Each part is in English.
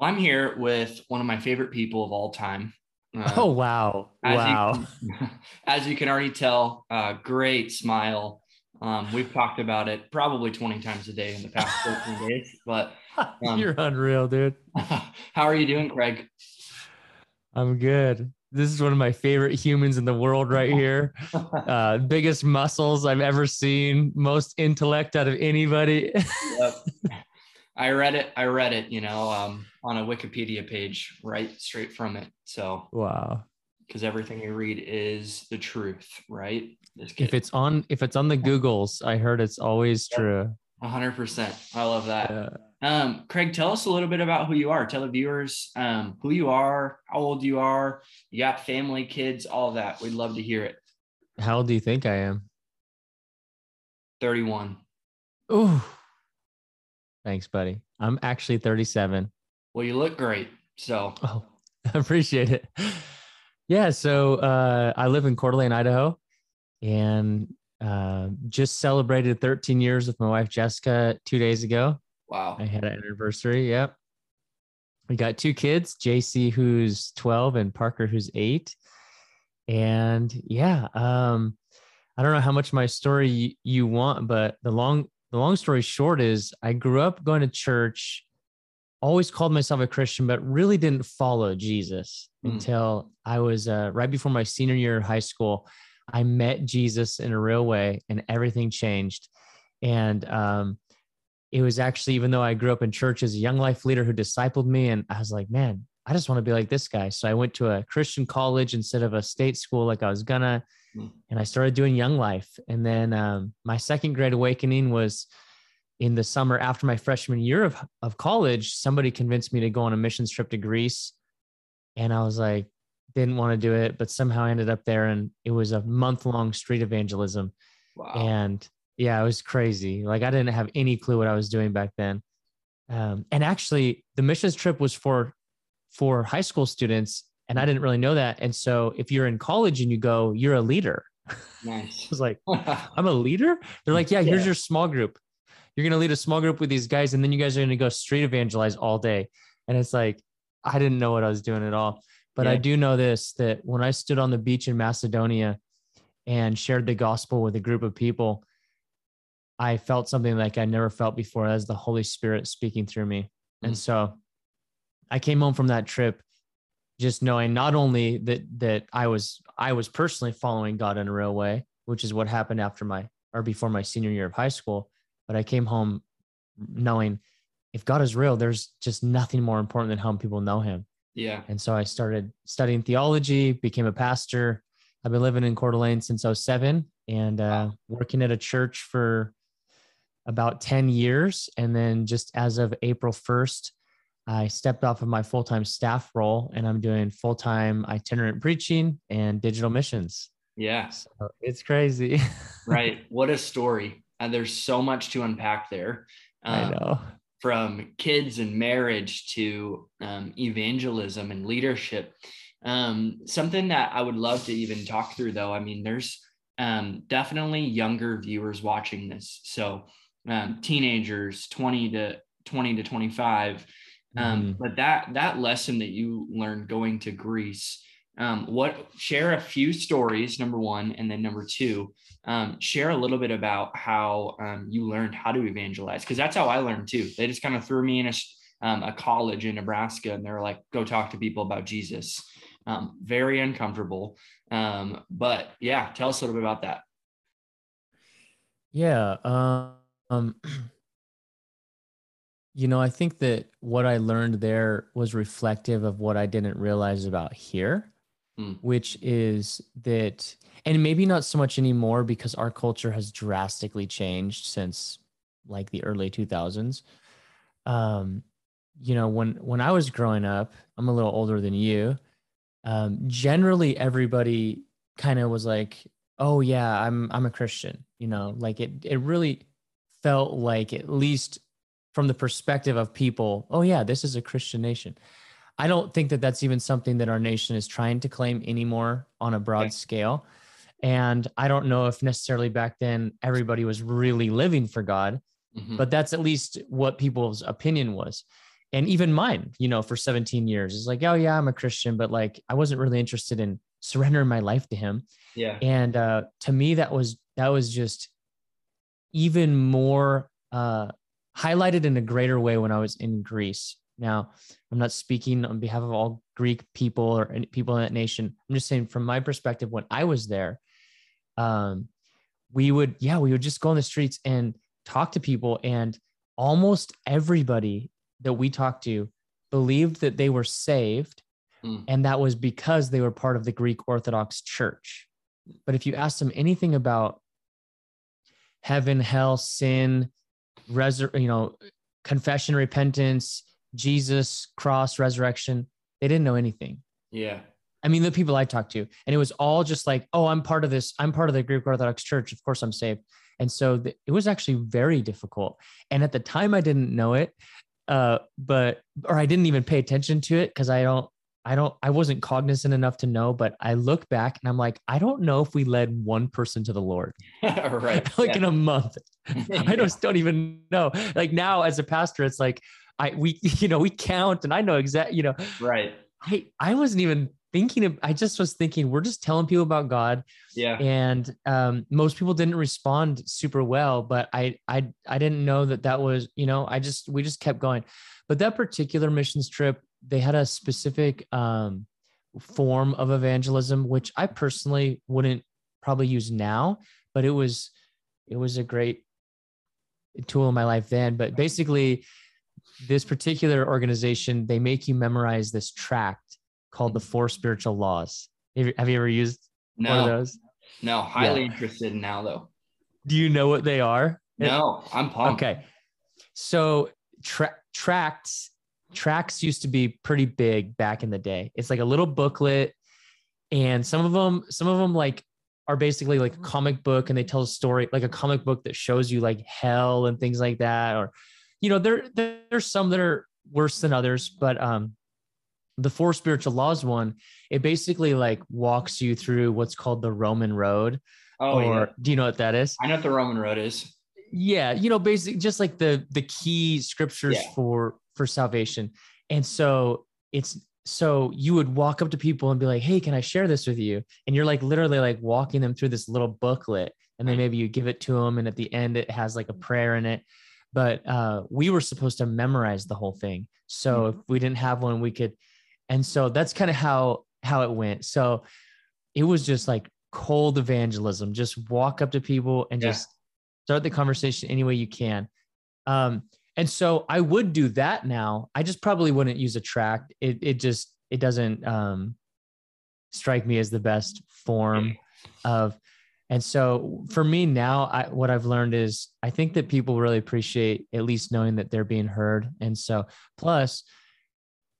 I'm here with one of my favorite people of all time. Uh, oh wow! As wow! You, as you can already tell, uh, great smile. Um, we've talked about it probably 20 times a day in the past 14 days. But um, you're unreal, dude. how are you doing, Craig? I'm good. This is one of my favorite humans in the world right here. Uh, biggest muscles I've ever seen, most intellect out of anybody. yep. I read it. I read it, you know, um, on a Wikipedia page, right straight from it. So wow, because everything you read is the truth, right? If it's on, if it's on the Googles, I heard it's always yep. true. Hundred percent. I love that. Yeah. Um, Craig, tell us a little bit about who you are. Tell the viewers um, who you are, how old you are. You got family, kids, all that. We'd love to hear it. How old do you think I am? 31. Oh, thanks, buddy. I'm actually 37. Well, you look great. So, oh, I appreciate it. Yeah. So, uh, I live in Coeur d'Alene, Idaho, and uh, just celebrated 13 years with my wife, Jessica, two days ago. Wow. I had an anniversary. Yep. We got two kids, JC, who's 12, and Parker, who's eight. And yeah, um, I don't know how much my story you want, but the long the long story short is I grew up going to church, always called myself a Christian, but really didn't follow Jesus mm. until I was uh, right before my senior year of high school. I met Jesus in a real way, and everything changed. And um, it was actually, even though I grew up in church as a young life leader who discipled me, and I was like, man, I just want to be like this guy. So I went to a Christian college instead of a state school like I was gonna, mm. and I started doing young life. And then um, my second great awakening was in the summer after my freshman year of, of college. Somebody convinced me to go on a mission trip to Greece. And I was like, didn't want to do it, but somehow I ended up there. And it was a month long street evangelism. Wow. And yeah, it was crazy. Like I didn't have any clue what I was doing back then. Um, and actually, the missions trip was for for high school students, and I didn't really know that. And so, if you're in college and you go, you're a leader. Nice. I was like, I'm a leader. They're like, yeah, here's yeah. your small group. You're gonna lead a small group with these guys, and then you guys are gonna go street evangelize all day. And it's like, I didn't know what I was doing at all. But yeah. I do know this that when I stood on the beach in Macedonia and shared the gospel with a group of people, I felt something like I never felt before as the Holy Spirit speaking through me. Mm-hmm. And so I came home from that trip just knowing not only that that I was I was personally following God in a real way, which is what happened after my or before my senior year of high school, but I came home knowing if God is real, there's just nothing more important than how people know him. Yeah. And so I started studying theology, became a pastor. I've been living in Coeur d'Alene since 07 and uh, wow. working at a church for about 10 years. And then just as of April 1st, I stepped off of my full time staff role and I'm doing full time itinerant preaching and digital missions. Yeah. So it's crazy. right. What a story. And there's so much to unpack there. Um, I know. From kids and marriage to um, evangelism and leadership. Um, something that I would love to even talk through, though. I mean, there's um, definitely younger viewers watching this. So um, teenagers 20 to 20 to 25 um, mm-hmm. but that that lesson that you learned going to greece um, what share a few stories number one and then number two um, share a little bit about how um, you learned how to evangelize because that's how i learned too. They just kind of threw me in a, um, a college in nebraska and they're like go talk to people about jesus. Um, very uncomfortable. But yeah tell us a little bit about that. Yeah um, you know, I think that what I learned there was reflective of what I didn't realize about here, mm. which is that, and maybe not so much anymore because our culture has drastically changed since like the early 2000s. Um, you know, when when I was growing up, I'm a little older than you. Um, generally, everybody kind of was like, "Oh yeah, I'm I'm a Christian." You know, like it it really felt like at least from the perspective of people, oh yeah, this is a Christian nation. I don't think that that's even something that our nation is trying to claim anymore on a broad okay. scale. And I don't know if necessarily back then everybody was really living for God, mm-hmm. but that's at least what people's opinion was. and even mine, you know, for 17 years is like, oh yeah, I'm a Christian, but like I wasn't really interested in surrendering my life to him. Yeah. And uh, to me, that was that was just even more uh, highlighted in a greater way when I was in Greece. Now, I'm not speaking on behalf of all Greek people or people in that nation. I'm just saying from my perspective, when I was there, um, we would, yeah, we would just go on the streets and talk to people, and almost everybody that we talked to believed that they were saved, mm. and that was because they were part of the Greek Orthodox Church. But if you asked them anything about heaven, hell, sin, resur- you know, confession, repentance, Jesus, cross, resurrection. They didn't know anything. Yeah. I mean, the people I talked to, and it was all just like, oh, I'm part of this. I'm part of the Greek Orthodox Church. Of course, I'm saved. And so th- it was actually very difficult. And at the time, I didn't know it, uh, but or I didn't even pay attention to it because I don't, I don't, I wasn't cognizant enough to know. But I look back and I'm like, I don't know if we led one person to the Lord, right? like yeah. in a month. I just don't even know. Like now, as a pastor, it's like I we you know we count and I know exact you know right. I I wasn't even thinking of I just was thinking we're just telling people about God. Yeah. And um, most people didn't respond super well, but I I I didn't know that that was you know I just we just kept going. But that particular missions trip, they had a specific um, form of evangelism, which I personally wouldn't probably use now, but it was it was a great tool in my life then. But basically, this particular organization, they make you memorize this tract called the Four Spiritual Laws. Have you ever used no. one of those? No, highly yeah. interested now though. Do you know what they are? No, I'm pumped. Okay. So tra- tracts tracts used to be pretty big back in the day. It's like a little booklet and some of them some of them like are basically like a comic book and they tell a story like a comic book that shows you like hell and things like that or you know, there, there's some that are worse than others, but um, the four spiritual laws one, it basically like walks you through what's called the Roman road. Oh, or yeah. do you know what that is? I know what the Roman road is. Yeah, you know, basically just like the the key scriptures yeah. for for salvation. And so it's so you would walk up to people and be like, "Hey, can I share this with you?" And you're like literally like walking them through this little booklet, and then maybe you give it to them, and at the end it has like a prayer in it but uh, we were supposed to memorize the whole thing. So mm-hmm. if we didn't have one, we could. And so that's kind of how how it went. So it was just like cold evangelism. Just walk up to people and yeah. just start the conversation any way you can. Um, and so I would do that now. I just probably wouldn't use a tract. It it just it doesn't um, strike me as the best form of and so for me now, I, what I've learned is I think that people really appreciate at least knowing that they're being heard. And so, plus,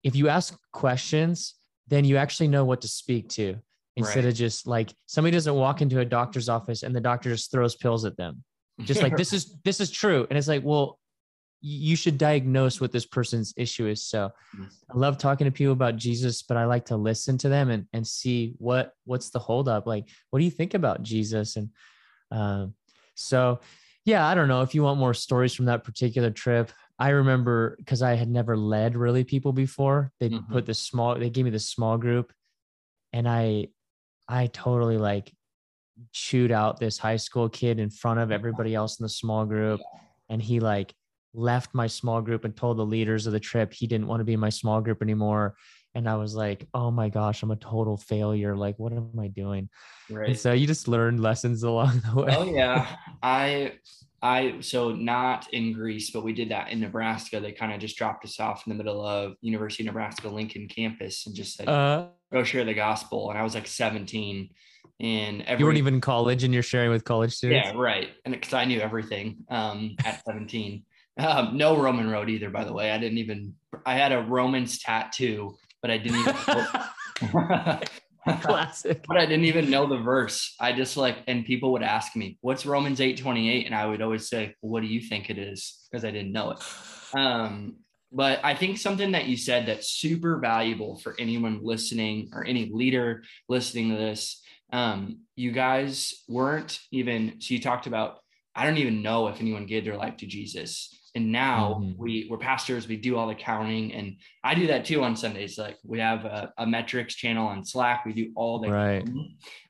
if you ask questions, then you actually know what to speak to instead right. of just like somebody doesn't walk into a doctor's office and the doctor just throws pills at them. Just like this is this is true. And it's like, well, you should diagnose what this person's issue is. So I love talking to people about Jesus, but I like to listen to them and, and see what what's the holdup. Like, what do you think about Jesus? And um, so, yeah, I don't know if you want more stories from that particular trip. I remember because I had never led really people before. They mm-hmm. put the small, they gave me the small group, and I, I totally like chewed out this high school kid in front of everybody else in the small group, and he like left my small group and told the leaders of the trip he didn't want to be in my small group anymore. And i was like oh my gosh i'm a total failure. Like what am i doing? Right. and so you just learned lessons along the way. Oh yeah. I i so not in greece but we did that in nebraska. They kind of just dropped us off in the middle of university of nebraska lincoln campus and just said uh, go share the gospel. And i was like 17 and every, you weren't even in college and you're sharing with college students? Yeah right. And because i knew everything um, at 17 um, no Roman road either, by the way. I didn't even. I had a Romans tattoo, but I didn't even. Classic. but I didn't even know the verse. I just like, and people would ask me, "What's Romans eight twenty eight? And I would always say, "What do you think it is?" Because I didn't know it. Um, but I think something that you said that's super valuable for anyone listening or any leader listening to this. Um, you guys weren't even. So you talked about I don't even know if anyone gave their life to Jesus. And now mm-hmm. we we're pastors, we do all the counting, and I do that too on Sundays. Like we have a, a metrics channel on Slack, we do all the right.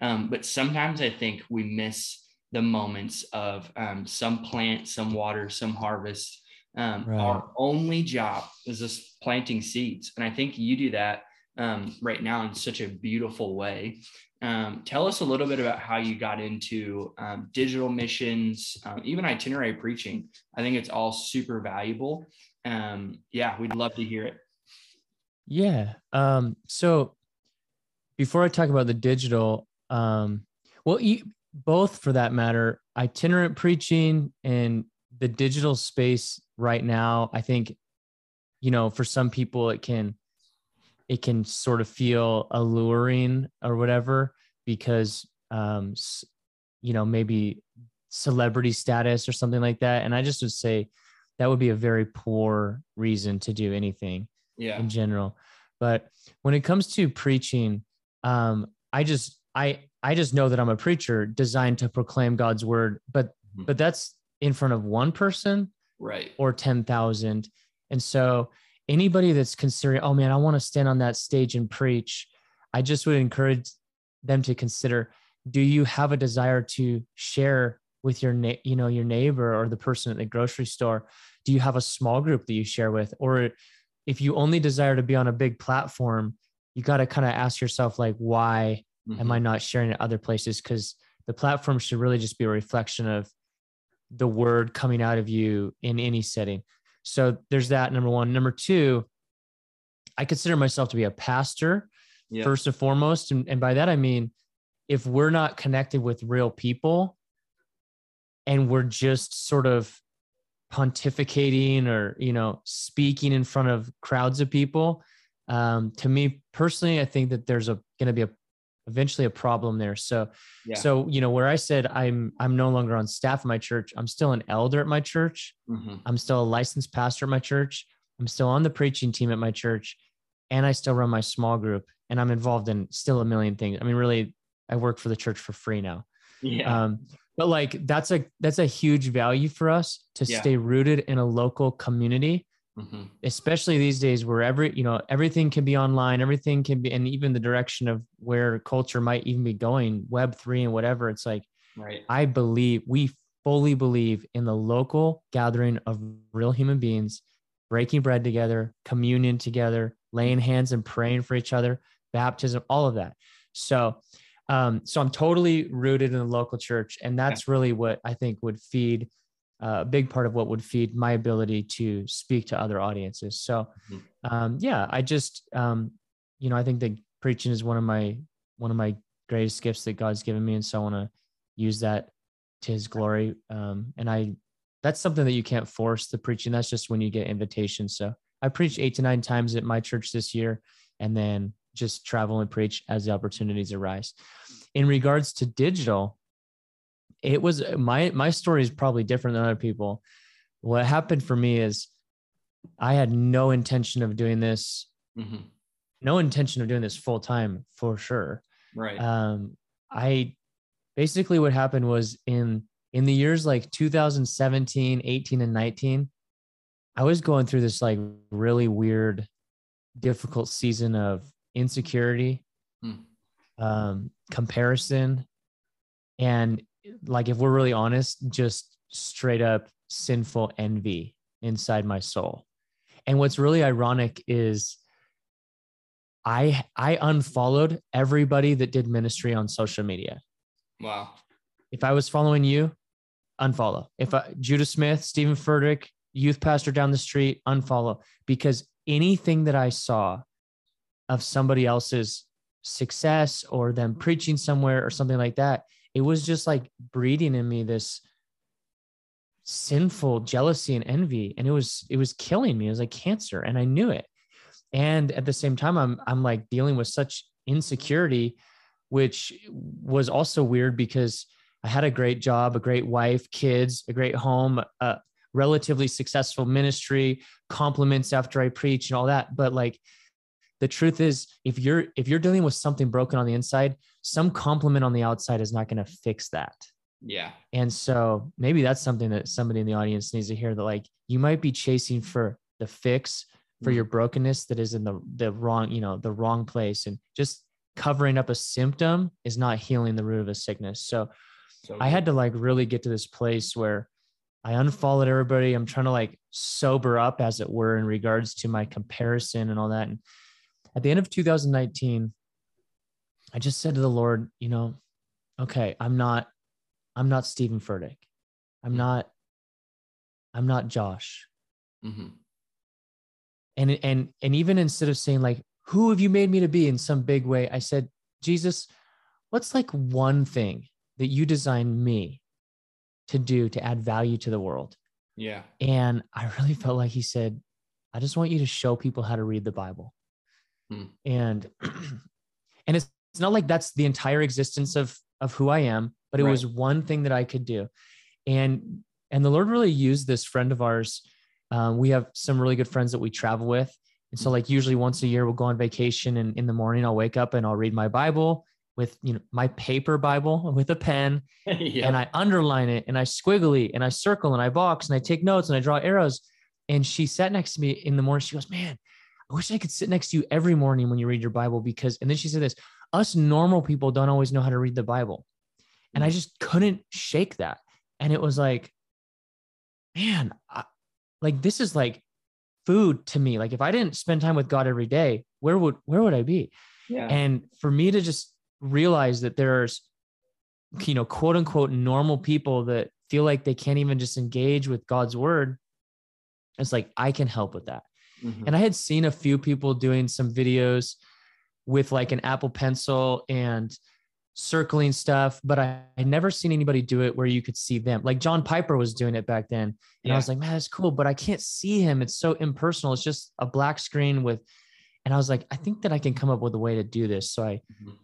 Um, but sometimes I think we miss the moments of um, some plant, some water, some harvest. Um, right. Our only job is just planting seeds, and I think you do that um, right now in such a beautiful way. Um, tell us a little bit about how you got into um, digital missions, um, even itinerary preaching. I think it's all super valuable. Um, yeah, we'd love to hear it. Yeah. Um, so before I talk about the digital, um, well, both for that matter, itinerant preaching and the digital space right now, I think, you know, for some people it can it can sort of feel alluring or whatever because um you know maybe celebrity status or something like that. And i just would say that would be a very poor reason to do anything yeah. in general. But when it comes to preaching um i just i i just know that i'm a preacher designed to proclaim god's word but mm-hmm. but that's in front of one person right. or 10,000 and so anybody that's considering, oh man, I want to stand on that stage and preach, I just would encourage them to consider do you have a desire to share with your na- you know your neighbor or the person at the grocery store? Do you have a small group that you share with? Or if you only desire to be on a big platform you got to kind of ask yourself like why mm-hmm. am i not sharing at other places? Because the platform should really just be a reflection of the word coming out of you in any setting so there's that number one. Number two, I consider myself to be a pastor yeah. first and foremost. And, and by that, I mean, if we're not connected with real people and we're just sort of pontificating or, you know, speaking in front of crowds of people, um, to me personally, I think that there's a going to be a eventually a problem there. So, yeah. so you know, where I said I'm I'm no longer on staff at my church, I'm still an elder at my church. Mm-hmm. I'm still a licensed pastor at my church. I'm still on the preaching team at my church, and I still run my small group. And I'm involved in still a million things. I mean, really, I work for the church for free now. Yeah. Um, but like that's a that's a huge value for us to yeah. stay rooted in a local community mm-hmm. especially these days where every you know everything can be online everything can be and even the direction of where culture might even be going web 3 and whatever it's like right. I believe we fully believe in the local gathering of real human beings breaking bread together communion together laying hands and praying for each other baptism all of that. So um, so i'm totally rooted in the local church and that's really what i think would feed a big part of what would feed my ability to speak to other audiences. So, mm-hmm. um, yeah, I just, um, you know, I think that preaching is one of my one of my greatest gifts that God's given me, and so I want to use that to His glory. Um, and I, that's something that you can't force the preaching. That's just when you get invitations. So I preached eight to nine times at my church this year, and then just travel and preach as the opportunities arise. In regards to digital, it was my my story is probably different than other people. What happened for me is I had no intention of doing this, mm-hmm. no intention of doing this full time for sure. Right. Um, I basically what happened was in in the years like 2017, 18, and 19, I was going through this like really weird, difficult season of insecurity, hmm. um, comparison, and like if we're really honest, just straight up sinful envy inside my soul. And what's really ironic is I I unfollowed everybody that did ministry on social media. Wow. If I was following you, unfollow. If I, Judah Smith, Stephen Furtick, youth pastor down the street, unfollow because anything that I saw of somebody else's success or them preaching somewhere or something like that, it was just like breeding in me this sinful jealousy and envy and it was it was killing me. It was like cancer and i knew it. And at the same time i'm i'm like dealing with such insecurity which was also weird because i had a great job a great wife kids a great home a relatively successful ministry compliments after i preach and all that. But like the truth is if you're if you're dealing with something broken on the inside some compliment on the outside is not going to fix that Yeah. And so maybe that's something that somebody in the audience needs to hear that like you might be chasing for the fix for Mm. your brokenness that is in the the wrong, you know, the wrong place and just covering up a symptom is not healing the root of a sickness. So So I had to like really get to this place where I unfollowed everybody. I'm trying to like sober up, as it were, in regards to my comparison and all that. And at the end of 2019, I just said to the Lord, you know, okay, I'm not, I'm not Stephen Furtick. I'm not, I'm not Josh. Mhm. And and and even instead of saying like, who have you made me to be in some big way, I said, Jesus, what's like one thing that you designed me to do to add value to the world? Yeah. And I really felt like he said, I just want you to show people how to read the Bible. Hmm. And and it's it's not like that's the entire existence of of who I am, but it Right. was one thing that I could do. And and the Lord really used this friend of ours. Um, we have some really good friends that we travel with. And so like usually once a year we'll go on vacation and in the morning I'll wake up and I'll read my Bible with you know my paper Bible with a pen yeah. and I underline it and I squiggly and I circle and I box and I take notes and I draw arrows. And she sat next to me in the morning. She goes, Man, I wish I could sit next to you every morning when you read your Bible because, and then she said this, us normal people don't always know how to read the Bible. And I mm. just couldn't shake that. And it was like, man, I, like this is like food to me. Like if I didn't spend time with God every day, where would, where would I be? yeah. And for me to just realize that there's, you know, quote unquote, normal people that feel like they can't even just engage with God's word, it's like, I can help with that. Mhm. And I had seen a few people doing some videos with like an Apple Pencil and circling stuff, but I had never seen anybody do it where you could see them. Like John Piper was doing it back then. And Yeah. I was like, man, that's cool, but I can't see him. It's so impersonal. It's just a black screen with, and I was like, I think that I can come up with a way to do this. So I, Mhm.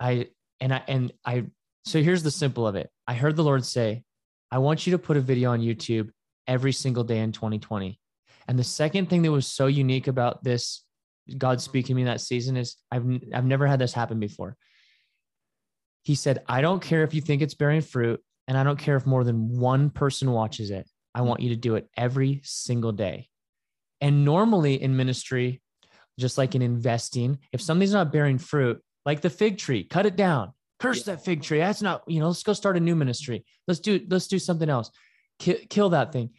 I, and I, and I, so here's the simple of it. I heard the Lord say, I want you to put a video on YouTube every single day in 2020. And the second thing that was so unique about this, God mm-hmm. speaking to me that season is I've, I've never had this happen before. He said, I don't care if you think it's bearing fruit, and I don't care if more than one person watches it. I want you to do it every single day. And normally in ministry, just like in investing, if something's not bearing fruit, like the fig tree, cut it down. Curse that fig tree. That's not, you know, let's go start a new ministry. Let's do, let's do something else. Kill, kill that thing.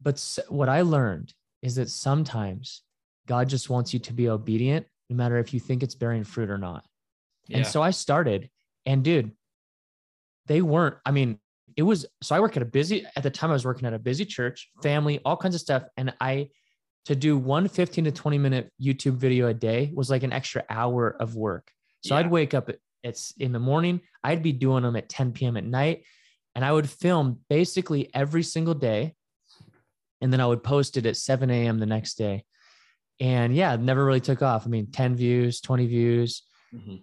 But what I learned is that sometimes God just wants you to be obedient, no matter if you think it's bearing fruit or not. Yeah. And so I started, and dude, they weren't. I mean, it was so I work at a busy at the time I was working at a busy church, family, all kinds of stuff. And I to do one 15 to 20 minute YouTube video a day was like an extra hour of work. So I'd wake up at it's in the morning, I'd be doing them at 10 p.m. at night, and I would film basically every single day. And then I would post it at 7 a.m. the next day. And yeah, never really took off. I mean, 10 views, 20 views. Mhm.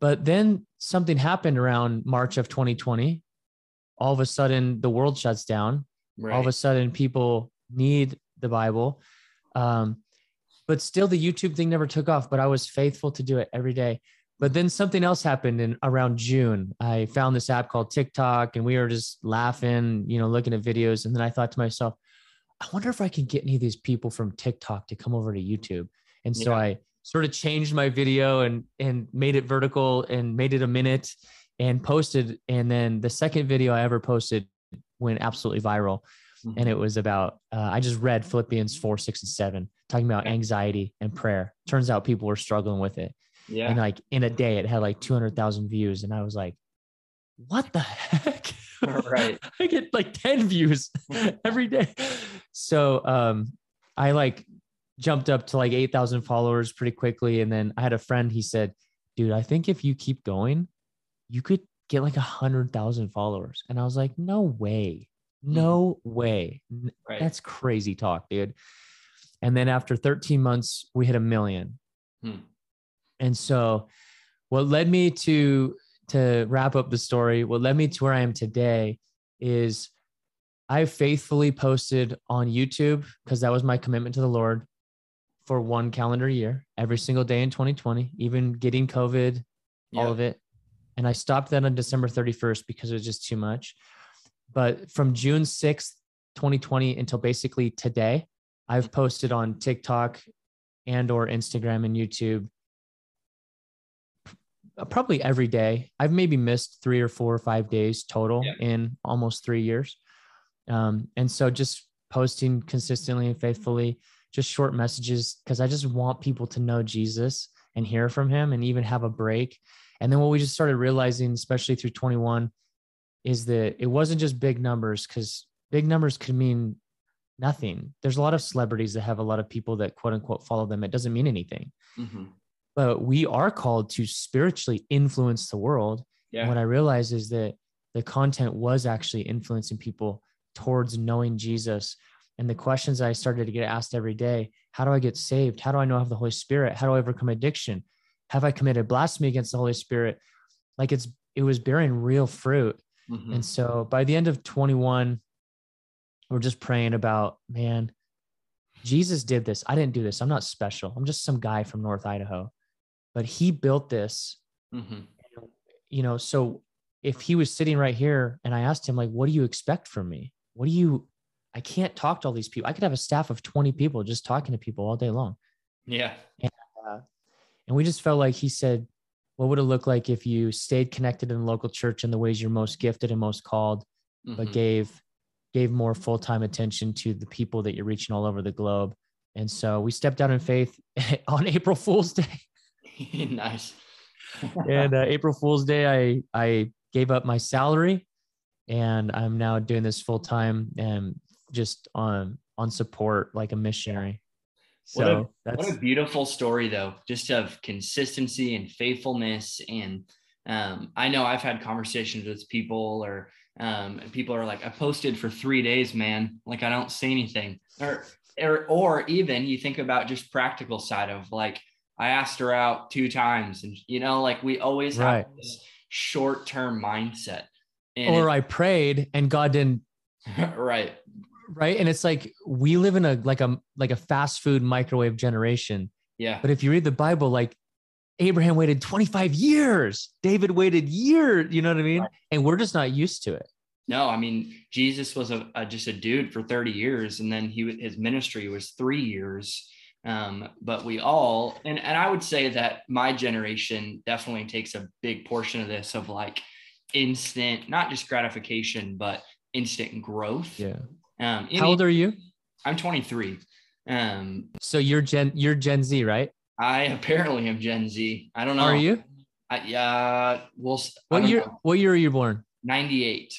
But then something happened around March of 2020. All of a sudden, the world shuts down. Right. All of a sudden, people need the Bible. Um, but still, the YouTube thing never took off. But I was faithful to do it every day. But then something else happened in around June. I found this app called TikTok, and we were just laughing, you know, looking at videos. And then I thought to myself, I wonder if I can get any of these people from TikTok to come over to YouTube. And so Yeah. I sort of changed my video and and made it vertical and made it a minute and posted. And then the second video I ever posted went absolutely viral. Mhm. And it was about uh, I just read Philippians four, six, and seven, talking about anxiety and prayer. Turns out people were struggling with it. yeah. And like in a day, it had like two hundred thousand views, and I was like, "What the heck?" Right. I get like ten views every day. So um, I like jumped up to like eight thousand followers pretty quickly, and then I had a friend. He said, "Dude, I think if you keep going, you could get like a hundred thousand followers." And I was like, "No way, no way, right. that's crazy talk, dude." And then after 13 months, we hit a million. Hmm. And so what led me to to wrap up the story, what led me to where I am today is I faithfully posted on YouTube because that was my commitment to the Lord for one calendar year, every single day in 2020, even getting COVID, all of it. and I stopped that on December 31st because it was just too much. But from June 6th, 2020 until basically today, I've posted on TikTok and or Instagram and YouTube probably every day. I've maybe missed three or four or five days total yeah. in almost three years. Um, and so just posting consistently and faithfully, just short messages, because I just want people to know Jesus and hear from him and even have a break. And then what we just started realizing, especially through 21, is that it wasn't just big numbers, because big numbers could mean nothing. There's a lot of celebrities that have a lot of people that quote unquote follow them. It doesn't mean anything. Mm-hmm. But we are called to spiritually influence the world. Yeah. And what I realized is that the content was actually influencing people towards knowing Jesus. And the questions I started to get asked every day how do I get saved? How do I know I have the Holy Spirit? How do I overcome addiction? Have I committed blasphemy against the Holy Spirit? Like it's, it was bearing real fruit. Mm-hmm. And so by the end of 21, we're just praying about, man, Jesus did this. I didn't do this. I'm not special. I'm just some guy from North Idaho, but he built this. Mm-hmm. You know, so if he was sitting right here and I asked him, like, what do you expect from me? What do you, I can't talk to all these people. I could have a staff of 20 people just talking to people all day long. Yeah. And, uh, and we just felt like he said, what would it look like if you stayed connected in the local church in the ways you're most gifted and most called, mm-hmm. but gave gave more full-time attention to the people that you're reaching all over the globe. And so we stepped out in faith on April Fool's Day. nice. and uh, April Fool's Day, I I gave up my salary, and I'm now doing this full time and just on on support like a missionary. So what a, what a beautiful story, though, just of consistency and faithfulness. And um, I know I've had conversations with people or um, people are like, I posted for three days, man. Like I don't see anything. Or, or, or even you think about just practical side of like, I asked her out two times and you know, like we always right. have this short-term mindset. And or it, I prayed and God didn't. right. Right. And it's like, we live in a, like a, like a fast food microwave generation. Yeah. But if you read the Bible, like Abraham waited 25 years. David waited years. You know what I mean? Right. And we're just not used to it. No, I mean Jesus was a, a, just a dude for 30 years, and then he his ministry was three years. Um, but we all, and and I would say that my generation definitely takes a big portion of this of like instant, not just gratification, but instant growth. Yeah. Um, How old are you? I'm 23. Um, so you're Gen you're Gen Z, right? I apparently am Gen Z. I don't know. Are you? I, uh, well, what year? Know. What year are you born? Ninety eight.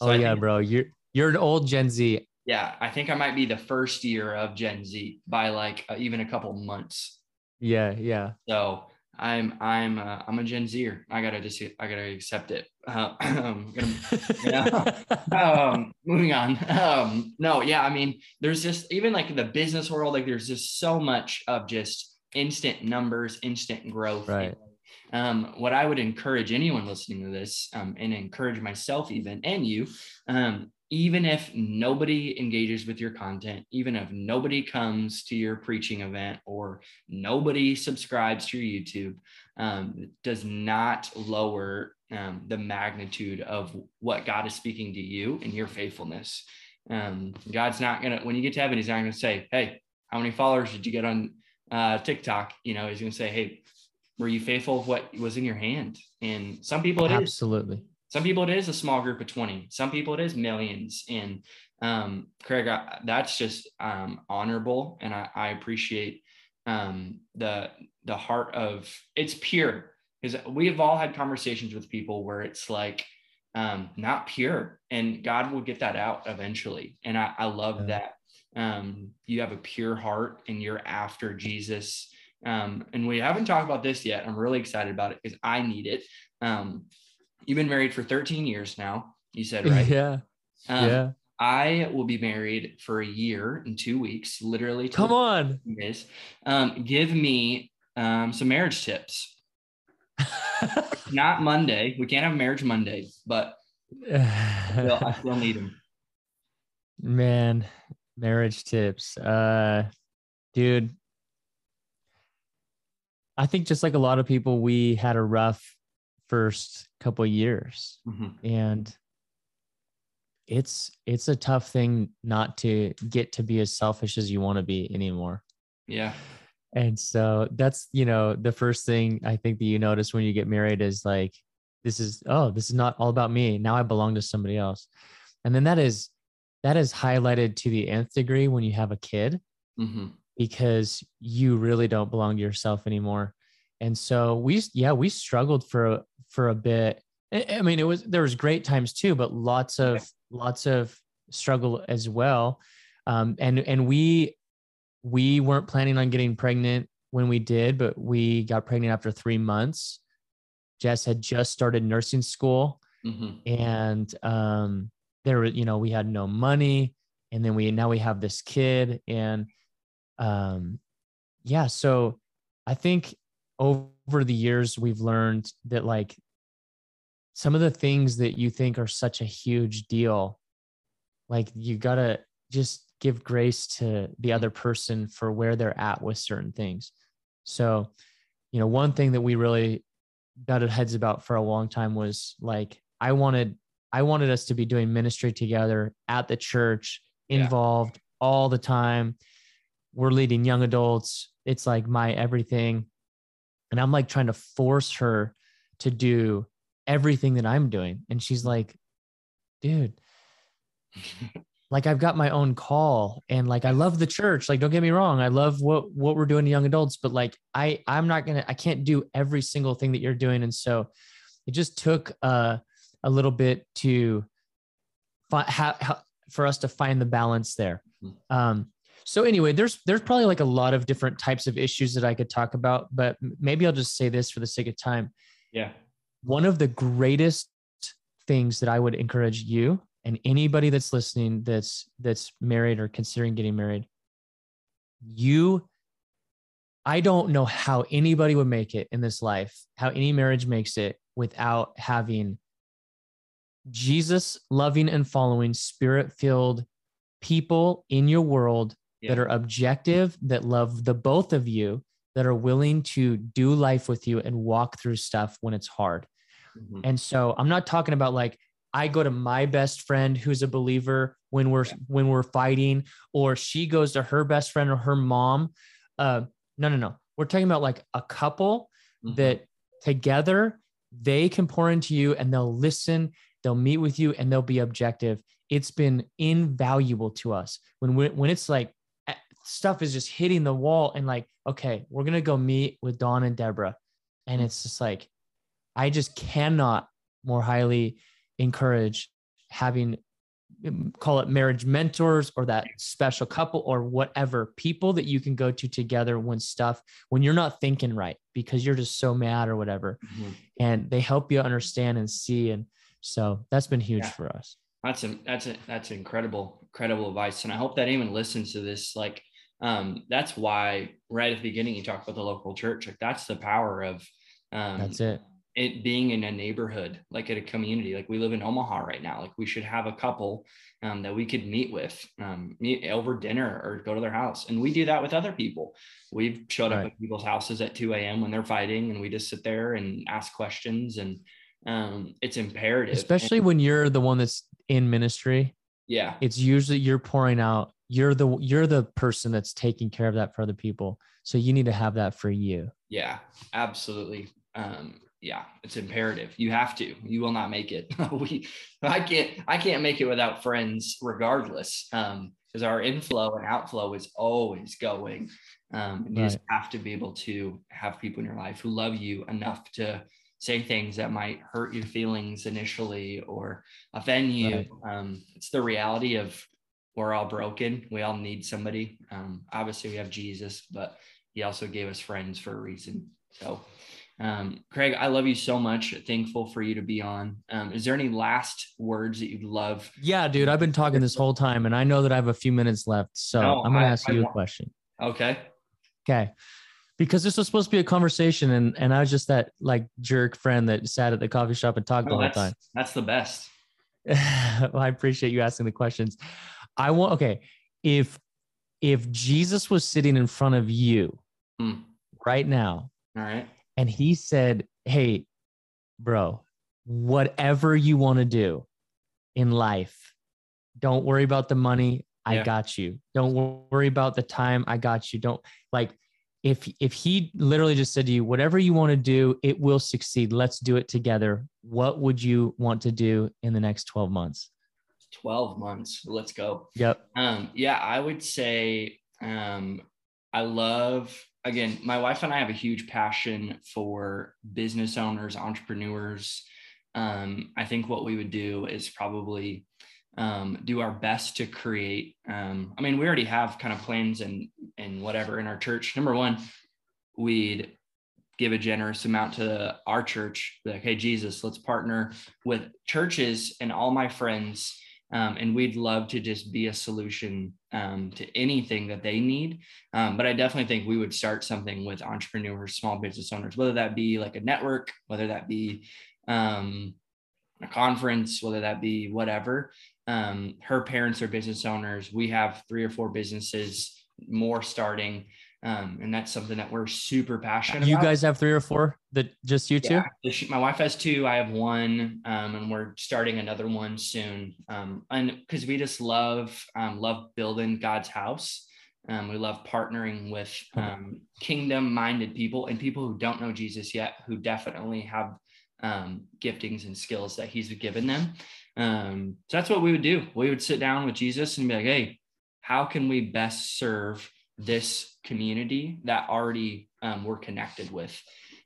So oh I yeah, bro. You're you're an old Gen Z. Yeah, I think I might be the first year of Gen Z by like uh, even a couple months. Yeah, yeah. So I'm I'm uh, I'm a Gen Zer. I gotta just I gotta accept it. Uh, gonna, um, moving on. Um, no, yeah. I mean, there's just even like the business world. Like there's just so much of just instant numbers, instant growth. Right. Um, what I would encourage anyone listening to this, um, and encourage myself even and you, um, even if nobody engages with your content, even if nobody comes to your preaching event or nobody subscribes to your YouTube, um, does not lower um, the magnitude of what God is speaking to you and your faithfulness. Um, God's not gonna when you get to heaven, He's not gonna say, "Hey, how many followers did you get on uh, TikTok?" You know, He's gonna say, "Hey, were you faithful of what was in your hand?" And some people it absolutely. is absolutely some people it is a small group of 20. Some people it is millions. And um, Craig, I, that's just um, honorable. And I, I appreciate um, the, the heart of it's pure because we have all had conversations with people where it's like um, not pure and God will get that out eventually. And I, I love yeah. that. Um, you have a pure heart and you're after Jesus. Um, and we haven't talked about this yet. I'm really excited about it because I need it. Um, You've been married for 13 years now. You said, right? Yeah. Um, yeah. I will be married for a year and two weeks, literally. Come on. Days. Um, give me um, some marriage tips. Not Monday. We can't have marriage Monday, but still, I still need them. Man, marriage tips. Uh, dude, I think just like a lot of people, we had a rough first couple years Mhm. and it's it's a tough thing not to get to be as selfish as you want to be anymore Yeah. and so that's you know the first thing i think that you notice when you get married is like this is oh this is not all about me now i belong to somebody else and then that is that is highlighted to the nth degree when you have a kid hmm because you really don't belong to yourself anymore. And so we, yeah, we struggled for a, for a bit. I mean, it was there was great times too, but lots of lots of struggle as well. Um, and and we we weren't planning on getting pregnant when we did, but we got pregnant after three months. Jess had just started nursing school, hmm and um, there were you know we had no money, and then we now we have this kid, and um, yeah. So I think over the years we've learned that like some of the things that you think are such a huge deal, like you gotta just give grace to the other person for where they're at with certain things. So, you know, one thing that we really butted heads about for a long time was like I wanted I wanted us to be doing ministry together at the church, Yeah. involved all the time. We're leading young adults. It's like my everything. And I'm like trying to force her to do everything that I'm doing. And she's like, dude, like I've got my own call and like I love the church. Like, don't get me wrong. I love what what we're doing to young adults, but like I I'm not gonna I can't do every single thing that you're doing. And so it just took uh a little bit to find ha, ha, for us to find the balance there. Mhm. Um so anyway, there's there's probably like a lot of different types of issues that I could talk about, but maybe I'll just say this for the sake of time Yeah. One of the greatest things that I would encourage you and anybody that's listening that's that's married or considering getting married you I don't know how anybody would make it in this life how any marriage makes it without having Jesus loving and following spirit filled people in your world that are objective that love the both of you that are willing to do life with you and walk through stuff when it's hard Mhm. and so I'm not talking about like I go to my best friend who's a believer when we're when we're fighting, or she goes to her best friend or her mom. Uh, no, no, no. We're talking about like a couple Mhm. that together they can pour into you and they'll listen, they'll meet with you, and they'll be objective. It's been invaluable to us when we, when it's like stuff is just hitting the wall and like, okay, we're gonna go meet with Dawn and Deborah, and it's just like, I just cannot more highly encourage having um, call it marriage mentors or that special couple or whatever people that you can go to together when stuff when you're not thinking right because you're just so mad or whatever Mhm. and they help you understand and see and so that's been huge Yeah. for us That's a that's a that's incredible, incredible advice. And I hope that anyone listens to this. Like, um, that's why right at the beginning you talked about the local church. Like that's the power of um that's it it being in a neighborhood, like at a community. Like we live in Omaha right now. Like we should have a couple um, that we could meet with, um, meet over dinner or go to their house. And we do that with other people. We've showed up at people's houses at 2 a.m. when they're fighting, and we just sit there and ask questions. And um, it's imperative, And- especially when you're the one that's in ministry yeah, it's usually you're pouring out you're the you're the person that's taking care of that for other people so you need to have that for you Yeah, absolutely. Um, yeah, it's imperative. You have to. You will not make it. we, I can't. I can't make it without friends, regardless. Um, because our inflow and outflow is always going. Um, and you just have to be able to have people in your life who love you enough to say things that might hurt your feelings initially or offend you. Right. Um, it's the reality of we're all broken. We all need somebody. Um, obviously, we have Jesus, but he also gave us friends for a reason. So, um, Craig, I love you so much. Thankful for you to be on. Um, is there any last words that you'd love? yeah dude i've been talking this whole time and i know that i have a few minutes left so No, i'm gonna ask I you a want- question Okay. okay because this was supposed to be a conversation and and i was just that like jerk friend that sat at the coffee shop and talked the No, whole time that's the best. well, I appreciate you asking the questions. I want okay, if if Jesus was sitting in front of you Hmm. right now All right. And he said, "Hey, bro, whatever you want to do in life, don't worry about the money. I Yeah. got you. Don't worry about the time. I got you. Don't like if if he literally just said to you, whatever you want to do, it will succeed. Let's do it together. What would you want to do in the next 12 months? 12 months. Let's go. Yep. Um, yeah, I would say um, I love again. My wife and I have a huge passion for business owners, entrepreneurs. Um, I think what we would do is probably um, do our best to create. Um, I mean, we already have kind of plans and and whatever in our church. Number one, we'd give a generous amount to our church. Like, hey, Jesus, let's partner with churches and all my friends um, and we'd love to just be a solution um, to anything that they need. Um, but I definitely think we would start something with entrepreneurs, small business owners, whether that be like a network, whether that be um, a conference, whether that be whatever. Um, her parents are business owners. We have three or four businesses more starting. Um, and that's something that we're super passionate You about. guys have three or four that just you two? Yeah, my wife has two. I have one, um, and we're starting another one soon. Um, and because we just love um, love building God's house. Um, we love partnering with um, kingdom-minded people and people who don't know Jesus yet, who definitely have um, giftings and skills that He's given them. Um, so that's what we would do. We would sit down with Jesus and be like, "Hey, how can we best serve this community that already um, we're connected with?"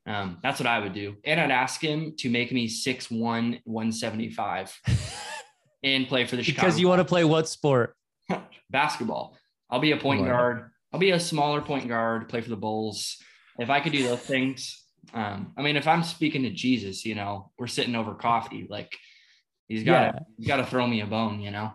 Um, that's what I would do. And I'd ask him to make me 6'1, 175 and play for the Chicago Because you want to play what sport? basketball. I'll be a point Wow. guard. I'll be a smaller point guard, play for the Bulls. If I could do those things, um, I mean, if I'm speaking to Jesus, you know, we're sitting over coffee, like he's got Yeah. to he's got to throw me a bone, you know.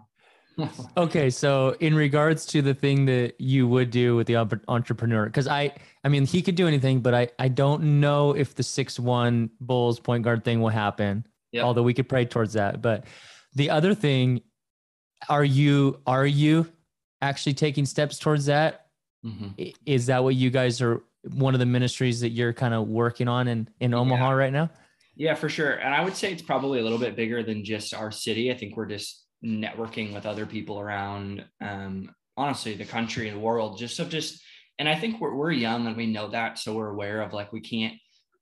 Okay, so in regards to the thing that you would do with the entrepreneur, because I, I mean, he could do anything, but I, I don't know if the six one Bulls point guard thing will happen. Yep. Although we could pray towards that. But the other thing, are you, are you actually taking steps towards that? Mhm. Is that what you guys are? One of the ministries that you're kind of working on in in Omaha right now? Yeah, for sure. And I would say it's probably a little bit bigger than just our city. I think we're just networking with other people around, um, honestly, the country and the world. Just so just, and I think we're we're young and we know that, so we're aware of like we can't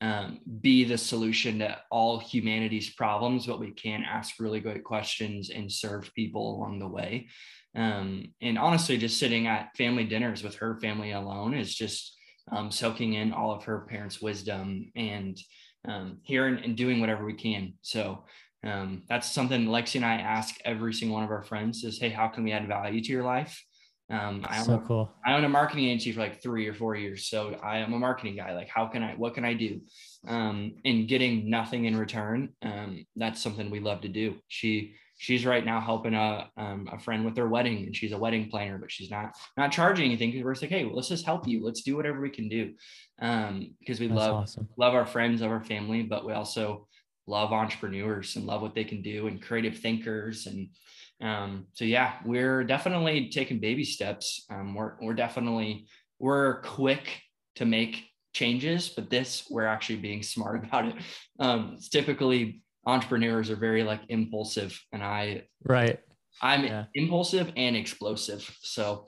um, be the solution to all humanity's problems, but we can ask really great questions and serve people along the way. Um, and honestly, just sitting at family dinners with her family alone is just um, soaking in all of her parents' wisdom and um, hearing and doing whatever we can. So um, that's something Lexi and I ask every single one of our friends is, hey, how can we add value to your life? Um, I, So own, cool. I own a marketing agency for like three or four years. So I am a marketing guy. Like, how can I, what can I do? Um, and getting nothing in return. Um, that's something we love to do. She, she's right now helping a, um, a friend with their wedding and she's a wedding planner, but she's not, not charging anything because we're just like, hey, well, let's just help you. Let's do whatever we can do. Um, because we That's love, awesome. love our friends, love our family, but we also love entrepreneurs and love what they can do and creative thinkers. And um, so, yeah, we're definitely taking baby steps. Um, we're, we're definitely, we're quick to make changes, but this, we're actually being smart about it. Um, it's typically entrepreneurs are very like impulsive and I, Right. I'm Yeah. impulsive and explosive. So,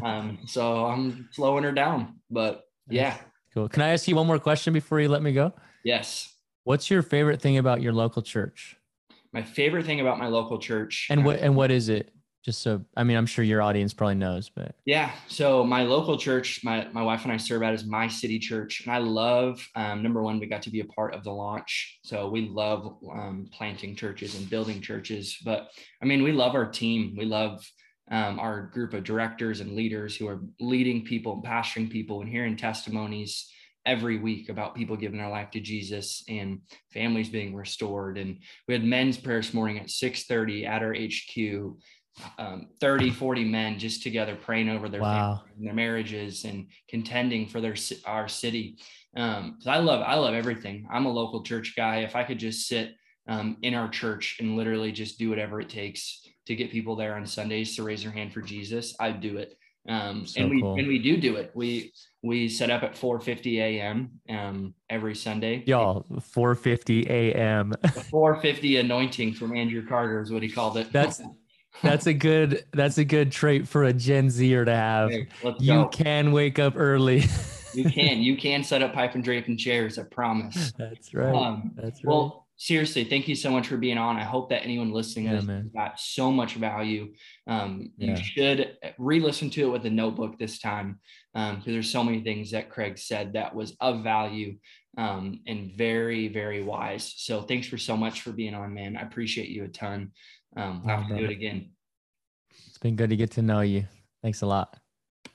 um, so I'm slowing her down, but yeah, Cool. Can I ask you one more question before you let me go? yes. What's your favorite thing about your local church? My favorite thing about my local church. And uh, what and what is it? Just so I mean, I'm sure your audience probably knows, but Yeah. So my local church, my my wife and I serve at is my city church, and I love. Um, number one, we got to be a part of the launch, so we love um, planting churches and building churches. But I mean, we love our team. We love um, our group of directors and leaders who are leading people and pastoring people and hearing testimonies every week about people giving their life to Jesus and families being restored. And we had men's prayer this morning at 6:30 at our HQ um, 30, 40 men just together praying over their Wow. their marriages and contending for their our city. Um, so I love I love everything. I'm a local church guy. If I could just sit um, in our church and literally just do whatever it takes to get people there on Sundays to raise their hand for Jesus, I'd do it. Um, So and we cool. and we do do it. We we set up at 4:50 a.m. Um, every Sunday. Y'all, 4:50 a.m. 4:50 anointing from Andrew Carter is what he called it. That's That's a good. That's a good trait for a Gen Zer to have. Hey, You go. can wake up early. you can you can set up pipe and drape and chairs. I promise. That's right. Um, That's right. Well, seriously, thank you so much for being on. I hope that anyone listening Yeah, this got so much value. Um, Yeah. You should re-listen to it with a notebook this time because there's so many things that Craig said that was of value um, and very, very wise. So thanks for so much for being on, man. I appreciate you a ton. Um, we'll have to do it again. it's been good to get to know you. Thanks a lot.